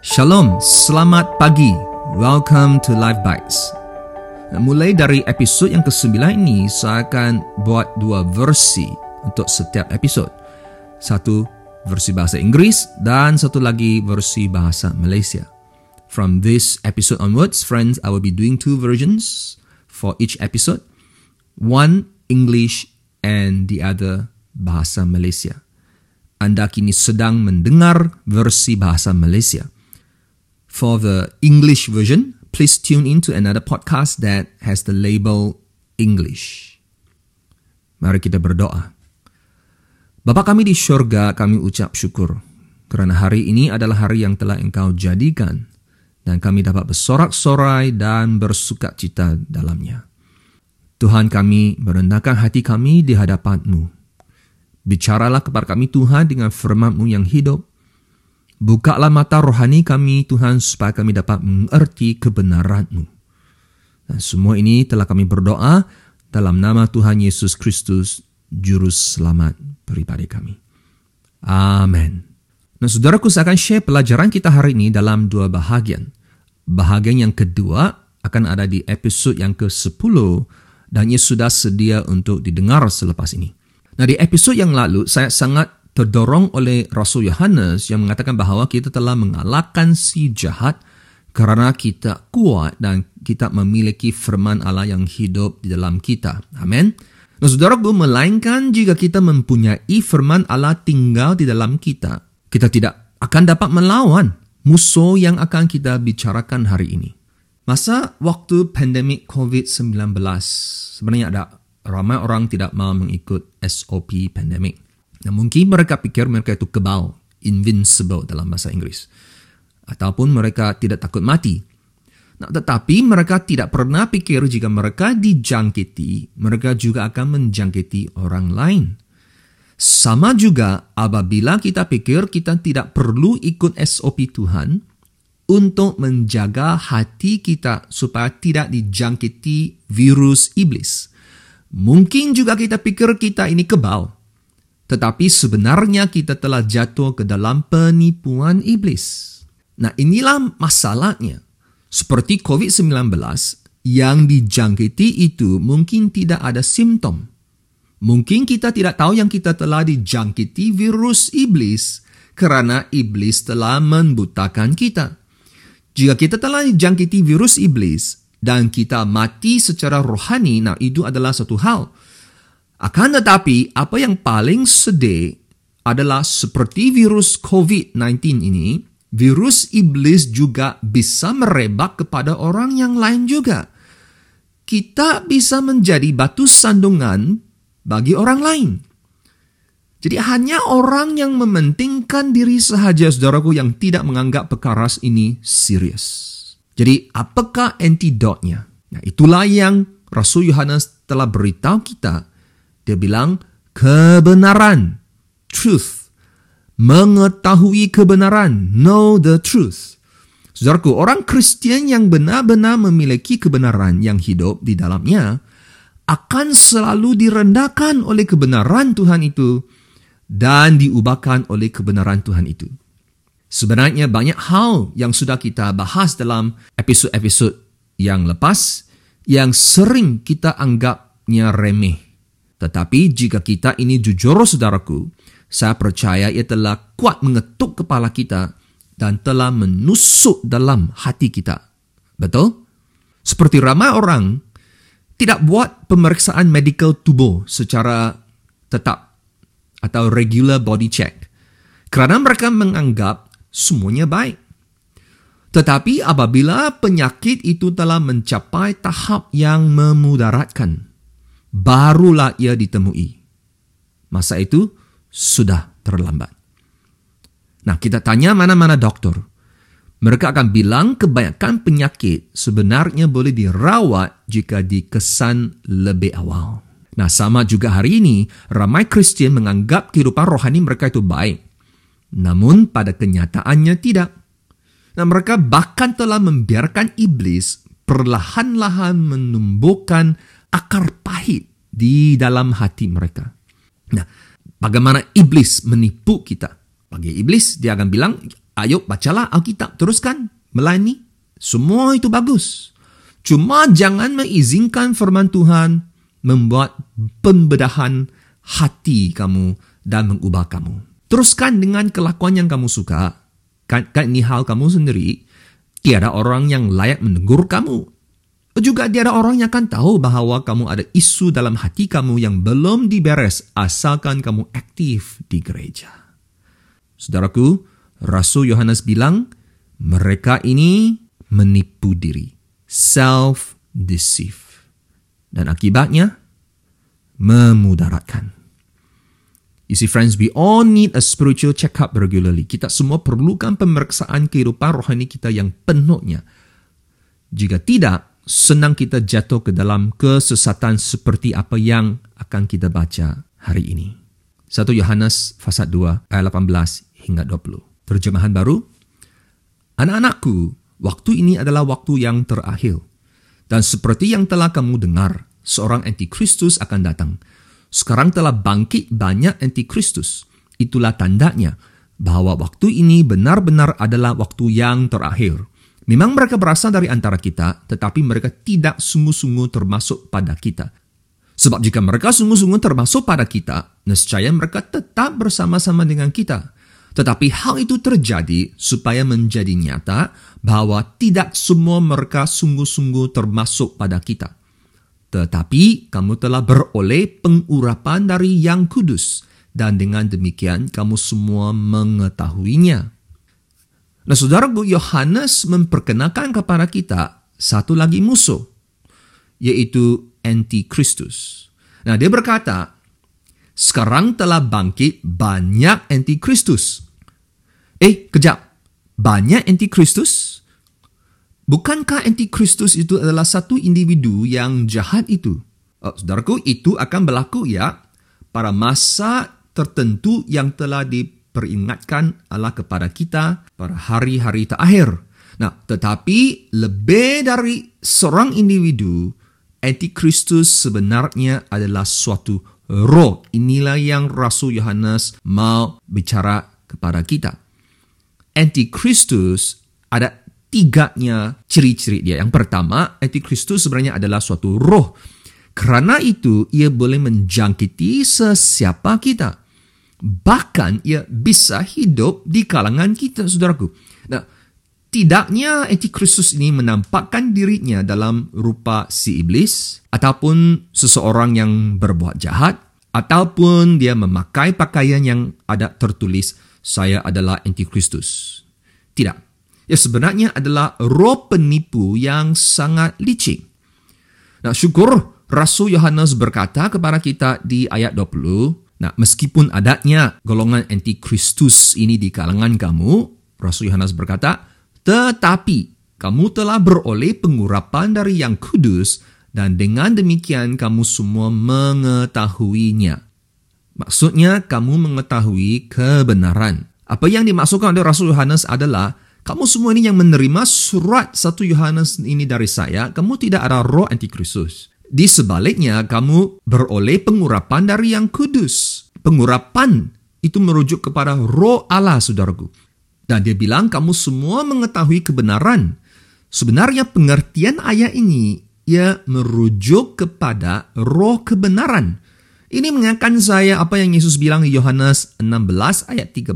Shalom, selamat pagi. Welcome to Life Bites. Mulai dari episod yang ke-9 ini, saya akan buat dua versi untuk setiap episod. Satu versi bahasa Inggeris dan satu lagi versi bahasa Malaysia. From this episode onwards, friends, I will be doing two versions for each episode. One English and the other bahasa Malaysia. Anda kini sedang mendengar versi bahasa Malaysia. For the English version, please tune in to another podcast that has the label English. Mari kita berdoa. Bapa kami di syurga, kami ucap syukur kerana hari ini adalah hari yang telah Engkau jadikan dan kami dapat bersorak-sorai dan bersuka cita dalamnya. Tuhan kami merendahkan hati kami di hadapan-Mu. Bicaralah kepada kami Tuhan dengan firman-Mu yang hidup Bukalah mata rohani kami, Tuhan, supaya kami dapat mengerti kebenaran-Mu. Dan semua ini telah kami berdoa dalam nama Tuhan Yesus Kristus, Juru Selamat pribadi kami. Amin. Nah, saudaraku, saya akan share pelajaran kita hari ini dalam dua bahagian. Bahagian yang kedua akan ada di episod yang ke-10 dan ia sudah sedia untuk didengar selepas ini. Nah, di episod yang lalu, saya sangat terdorong oleh Rasul Yohanes yang mengatakan bahawa kita telah mengalahkan si jahat kerana kita kuat dan kita memiliki firman Allah yang hidup di dalam kita. Amin. Nah, saudaraku, melainkan jika kita mempunyai firman Allah tinggal di dalam kita, kita tidak akan dapat melawan musuh yang akan kita bicarakan hari ini. Masa waktu pandemik COVID-19, sebenarnya ada ramai orang tidak mahu mengikut SOP pandemik. Nah, mungkin mereka pikir mereka itu kebal, invincible dalam bahasa Inggris. Ataupun mereka tidak takut mati. Nah, tetapi mereka tidak pernah pikir jika mereka dijangkiti, mereka juga akan menjangkiti orang lain. Sama juga apabila kita pikir kita tidak perlu ikut SOP Tuhan untuk menjaga hati kita supaya tidak dijangkiti virus iblis. Mungkin juga kita pikir kita ini kebal, tetapi sebenarnya kita telah jatuh ke dalam penipuan iblis. Nah inilah masalahnya. Seperti COVID-19 yang dijangkiti itu mungkin tidak ada simptom. Mungkin kita tidak tahu yang kita telah dijangkiti virus iblis kerana iblis telah membutakan kita. Jika kita telah dijangkiti virus iblis dan kita mati secara rohani, nah itu adalah satu hal. Akan tetapi, apa yang paling sedih adalah seperti virus COVID-19 ini, virus iblis juga bisa merebak kepada orang yang lain juga. Kita bisa menjadi batu sandungan bagi orang lain. Jadi hanya orang yang mementingkan diri sahaja saudaraku yang tidak menganggap perkara ini serius. Jadi apakah antidotnya? Nah, itulah yang Rasul Yohanes telah beritahu kita dia bilang kebenaran, truth. Mengetahui kebenaran, know the truth. Saudaraku, orang Kristian yang benar-benar memiliki kebenaran yang hidup di dalamnya akan selalu direndahkan oleh kebenaran Tuhan itu dan diubahkan oleh kebenaran Tuhan itu. Sebenarnya banyak hal yang sudah kita bahas dalam episod-episod yang lepas yang sering kita anggapnya remeh. Tetapi jika kita ini jujur saudaraku, saya percaya ia telah kuat mengetuk kepala kita dan telah menusuk dalam hati kita. Betul? Seperti ramai orang tidak buat pemeriksaan medical tubuh secara tetap atau regular body check kerana mereka menganggap semuanya baik. Tetapi apabila penyakit itu telah mencapai tahap yang memudaratkan, barulah ia ditemui. Masa itu sudah terlambat. Nah, kita tanya mana-mana doktor. Mereka akan bilang kebanyakan penyakit sebenarnya boleh dirawat jika dikesan lebih awal. Nah, sama juga hari ini, ramai Kristian menganggap kehidupan rohani mereka itu baik. Namun pada kenyataannya tidak. Nah, mereka bahkan telah membiarkan iblis perlahan-lahan menumbuhkan akar pahit di dalam hati mereka. Nah, bagaimana iblis menipu kita? Bagi iblis, dia akan bilang, Ayo bacalah Alkitab teruskan melayani. Semua itu bagus. Cuma jangan mengizinkan firman Tuhan membuat pembedahan hati kamu dan mengubah kamu. Teruskan dengan kelakuan yang kamu suka. Kan, kan ini hal kamu sendiri. Tiada orang yang layak menegur kamu. Juga tiada orang yang akan tahu bahawa kamu ada isu dalam hati kamu yang belum diberes asalkan kamu aktif di gereja. Saudaraku, Rasul Yohanes bilang, mereka ini menipu diri. Self-deceive. Dan akibatnya, memudaratkan. You see friends, we all need a spiritual check-up regularly. Kita semua perlukan pemeriksaan kehidupan rohani kita yang penuhnya. Jika tidak, senang kita jatuh ke dalam kesesatan seperti apa yang akan kita baca hari ini. 1 Yohanes pasal 2 ayat 18 hingga 20. Terjemahan baru. Anak-anakku, waktu ini adalah waktu yang terakhir. Dan seperti yang telah kamu dengar, seorang antikristus akan datang sekarang telah bangkit banyak antikristus. Itulah tandanya bahawa waktu ini benar-benar adalah waktu yang terakhir. Memang mereka berasal dari antara kita, tetapi mereka tidak sungguh-sungguh termasuk pada kita. Sebab jika mereka sungguh-sungguh termasuk pada kita, nescaya mereka tetap bersama-sama dengan kita. Tetapi hal itu terjadi supaya menjadi nyata bahawa tidak semua mereka sungguh-sungguh termasuk pada kita. Tetapi kamu telah beroleh pengurapan dari yang kudus dan dengan demikian kamu semua mengetahuinya. Nah saudaraku, Yohanes memperkenalkan kepada kita satu lagi musuh, yaitu Antikristus. Nah dia berkata, sekarang telah bangkit banyak Antikristus. Eh, kejap. Banyak Antikristus? Bukankah antikristus itu adalah satu individu yang jahat itu? Oh, saudaraku, itu akan berlaku ya pada masa tertentu yang telah diperingatkan Allah kepada kita pada hari-hari terakhir. Nah, tetapi lebih dari seorang individu, antikristus sebenarnya adalah suatu roh. Inilah yang Rasul Yohanes mau bicara kepada kita. Antikristus ada tiganya ciri-ciri dia. Yang pertama, antikristus sebenarnya adalah suatu roh. Kerana itu, ia boleh menjangkiti sesiapa kita. Bahkan ia bisa hidup di kalangan kita, saudaraku. Nah, tidaknya antikristus ini menampakkan dirinya dalam rupa si iblis ataupun seseorang yang berbuat jahat ataupun dia memakai pakaian yang ada tertulis saya adalah antikristus. Tidak ya sebenarnya adalah roh penipu yang sangat licik. Nah, syukur Rasul Yohanes berkata kepada kita di ayat 20, nah meskipun adanya golongan antikristus ini di kalangan kamu, Rasul Yohanes berkata, tetapi kamu telah beroleh pengurapan dari yang kudus dan dengan demikian kamu semua mengetahuinya. Maksudnya kamu mengetahui kebenaran. Apa yang dimaksudkan oleh Rasul Yohanes adalah kamu semua ini yang menerima surat satu Yohanes ini dari saya, kamu tidak ada roh antikristus. Di sebaliknya, kamu beroleh pengurapan dari yang kudus. Pengurapan itu merujuk kepada roh Allah, saudaraku. Dan dia bilang, kamu semua mengetahui kebenaran. Sebenarnya pengertian ayat ini, ia merujuk kepada roh kebenaran. Ini mengingatkan saya apa yang Yesus bilang di Yohanes 16 ayat 13.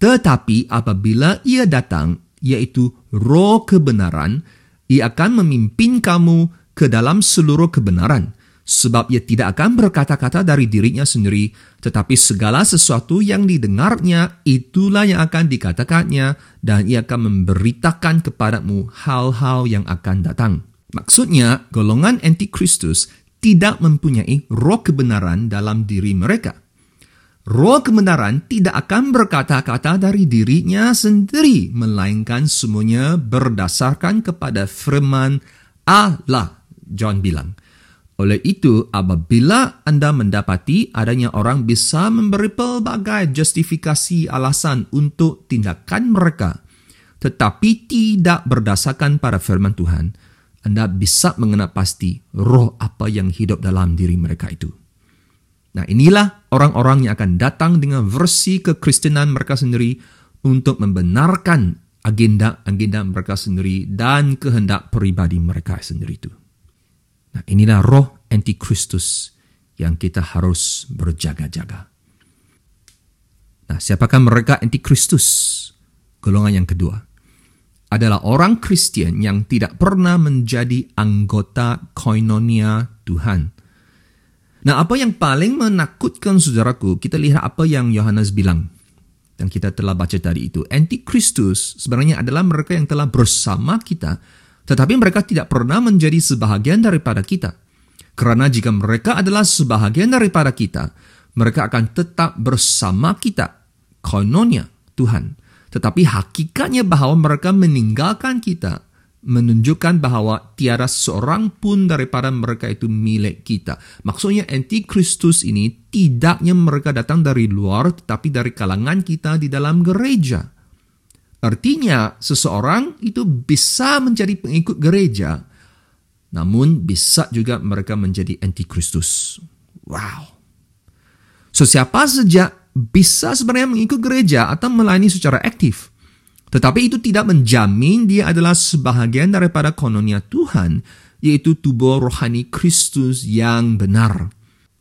Tetapi apabila ia datang, yaitu roh kebenaran, ia akan memimpin kamu ke dalam seluruh kebenaran. Sebab ia tidak akan berkata-kata dari dirinya sendiri, tetapi segala sesuatu yang didengarnya, itulah yang akan dikatakannya, dan ia akan memberitakan kepadamu hal-hal yang akan datang. Maksudnya, golongan antikristus tidak mempunyai roh kebenaran dalam diri mereka roh kebenaran tidak akan berkata-kata dari dirinya sendiri, melainkan semuanya berdasarkan kepada firman Allah, John bilang. Oleh itu, apabila anda mendapati adanya orang bisa memberi pelbagai justifikasi alasan untuk tindakan mereka, tetapi tidak berdasarkan pada firman Tuhan, anda bisa mengenal pasti roh apa yang hidup dalam diri mereka itu. Nah inilah orang-orang yang akan datang dengan versi kekristenan mereka sendiri, untuk membenarkan agenda-agenda mereka sendiri dan kehendak peribadi mereka sendiri itu. Nah, inilah roh antikristus yang kita harus berjaga-jaga. Nah, siapakah mereka antikristus? Golongan yang kedua adalah orang Kristen yang tidak pernah menjadi anggota koinonia Tuhan. Nah, apa yang paling menakutkan saudaraku, kita lihat apa yang Yohanes bilang. Dan kita telah baca tadi itu. Antikristus sebenarnya adalah mereka yang telah bersama kita, tetapi mereka tidak pernah menjadi sebahagian daripada kita. Kerana jika mereka adalah sebahagian daripada kita, mereka akan tetap bersama kita. Koinonia Tuhan. Tetapi hakikatnya bahawa mereka meninggalkan kita menunjukkan bahawa tiada seorang pun daripada mereka itu milik kita. Maksudnya antikristus ini tidaknya mereka datang dari luar tetapi dari kalangan kita di dalam gereja. Artinya seseorang itu bisa menjadi pengikut gereja namun bisa juga mereka menjadi antikristus. Wow. So siapa saja bisa sebenarnya mengikut gereja atau melayani secara aktif. Tetapi itu tidak menjamin dia adalah sebahagian daripada kononia Tuhan, yaitu tubuh rohani Kristus yang benar.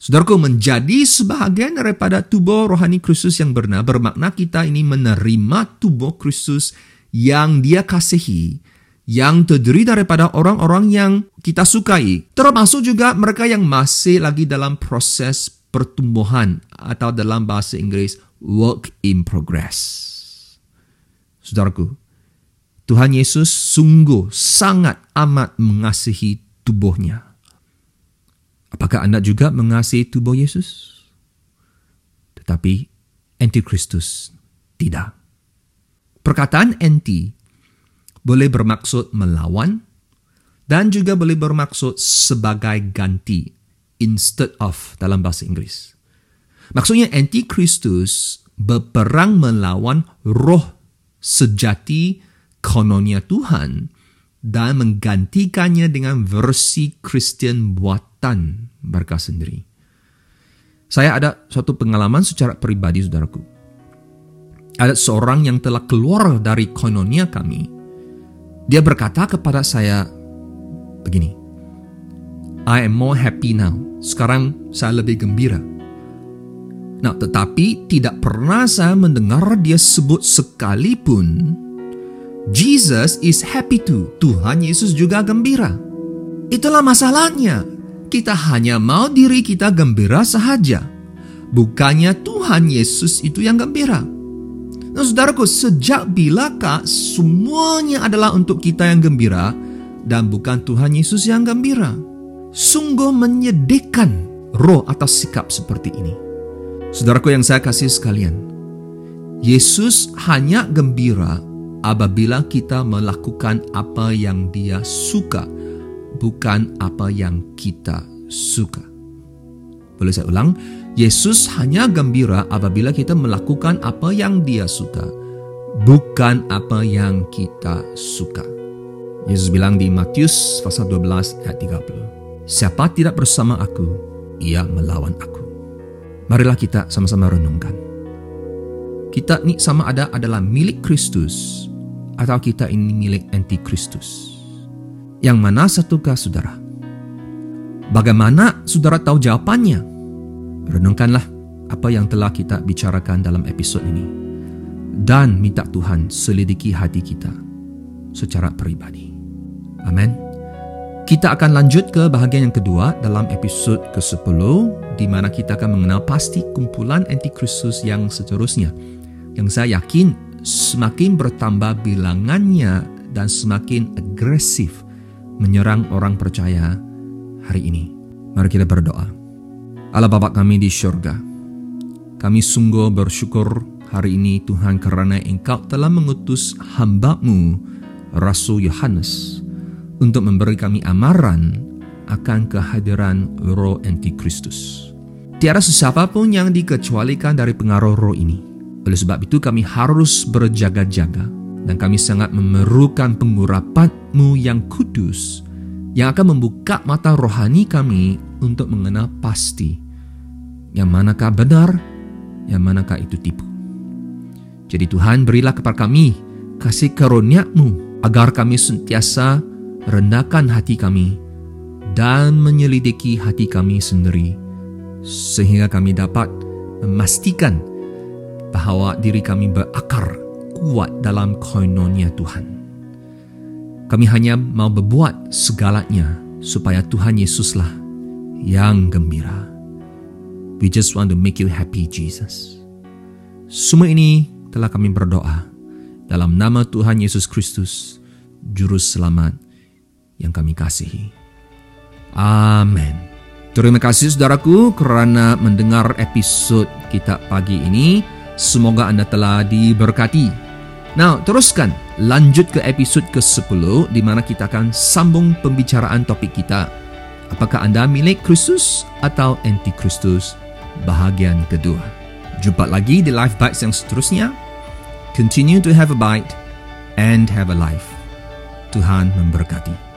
Saudaraku, menjadi sebahagian daripada tubuh rohani Kristus yang benar bermakna kita ini menerima tubuh Kristus yang dia kasihi, yang terdiri daripada orang-orang yang kita sukai, termasuk juga mereka yang masih lagi dalam proses pertumbuhan atau dalam bahasa Inggris work in progress. Saudaraku, Tuhan Yesus sungguh sangat amat mengasihi tubuhnya. Apakah anda juga mengasihi tubuh Yesus? Tetapi antikristus tidak. Perkataan anti boleh bermaksud melawan dan juga boleh bermaksud sebagai ganti instead of dalam bahasa Inggris. Maksudnya antikristus berperang melawan roh sejati kononia Tuhan dan menggantikannya dengan versi Kristen buatan mereka sendiri. Saya ada suatu pengalaman secara pribadi, saudaraku. Ada seorang yang telah keluar dari kononia kami. Dia berkata kepada saya begini, I am more happy now. Sekarang saya lebih gembira. Nah, tetapi tidak pernah saya mendengar dia sebut sekalipun Jesus is happy too. Tuhan Yesus juga gembira. Itulah masalahnya. Kita hanya mau diri kita gembira sahaja. Bukannya Tuhan Yesus itu yang gembira. Nah, saudaraku, sejak bilakah semuanya adalah untuk kita yang gembira dan bukan Tuhan Yesus yang gembira? Sungguh menyedihkan roh atas sikap seperti ini. Saudaraku yang saya kasih sekalian, Yesus hanya gembira apabila kita melakukan apa yang Dia suka, bukan apa yang kita suka. Boleh saya ulang? Yesus hanya gembira apabila kita melakukan apa yang Dia suka, bukan apa yang kita suka. Yesus bilang di Matius pasal 12 ayat 30. Siapa tidak bersama aku, ia melawan aku. Marilah kita sama-sama renungkan. Kita ni sama ada adalah milik Kristus atau kita ini milik anti-Kristus. Yang mana satukah saudara? Bagaimana saudara tahu jawapannya? Renungkanlah apa yang telah kita bicarakan dalam episod ini. Dan minta Tuhan selidiki hati kita secara peribadi. Amin. Kita akan lanjut ke bahagian yang kedua dalam episod ke-10 di mana kita akan mengenal pasti kumpulan antikristus yang seterusnya. Yang saya yakin semakin bertambah bilangannya dan semakin agresif menyerang orang percaya hari ini. Mari kita berdoa. Allah Bapa kami di syurga, kami sungguh bersyukur hari ini Tuhan kerana Engkau telah mengutus hamba-Mu Rasul Yohanes untuk memberi kami amaran akan kehadiran roh antikristus. Tiada sesiapa pun yang dikecualikan dari pengaruh roh ini. Oleh sebab itu kami harus berjaga-jaga dan kami sangat memerlukan pengurapanmu yang kudus yang akan membuka mata rohani kami untuk mengenal pasti yang manakah benar, yang manakah itu tipu. Jadi Tuhan berilah kepada kami kasih karunia-Mu agar kami sentiasa rendahkan hati kami dan menyelidiki hati kami sendiri sehingga kami dapat memastikan bahawa diri kami berakar kuat dalam koinonia Tuhan. Kami hanya mau berbuat segalanya supaya Tuhan Yesuslah yang gembira. We just want to make you happy, Jesus. Semua ini telah kami berdoa dalam nama Tuhan Yesus Kristus, Juru Selamat yang kami kasihi. Amin. Terima kasih saudaraku kerana mendengar episod kita pagi ini. Semoga anda telah diberkati. Now, teruskan lanjut ke episod ke-10 di mana kita akan sambung pembicaraan topik kita. Apakah anda milik Kristus atau anti Kristus? Bahagian kedua. Jumpa lagi di Life Bites yang seterusnya. Continue to have a bite and have a life. Tuhan memberkati.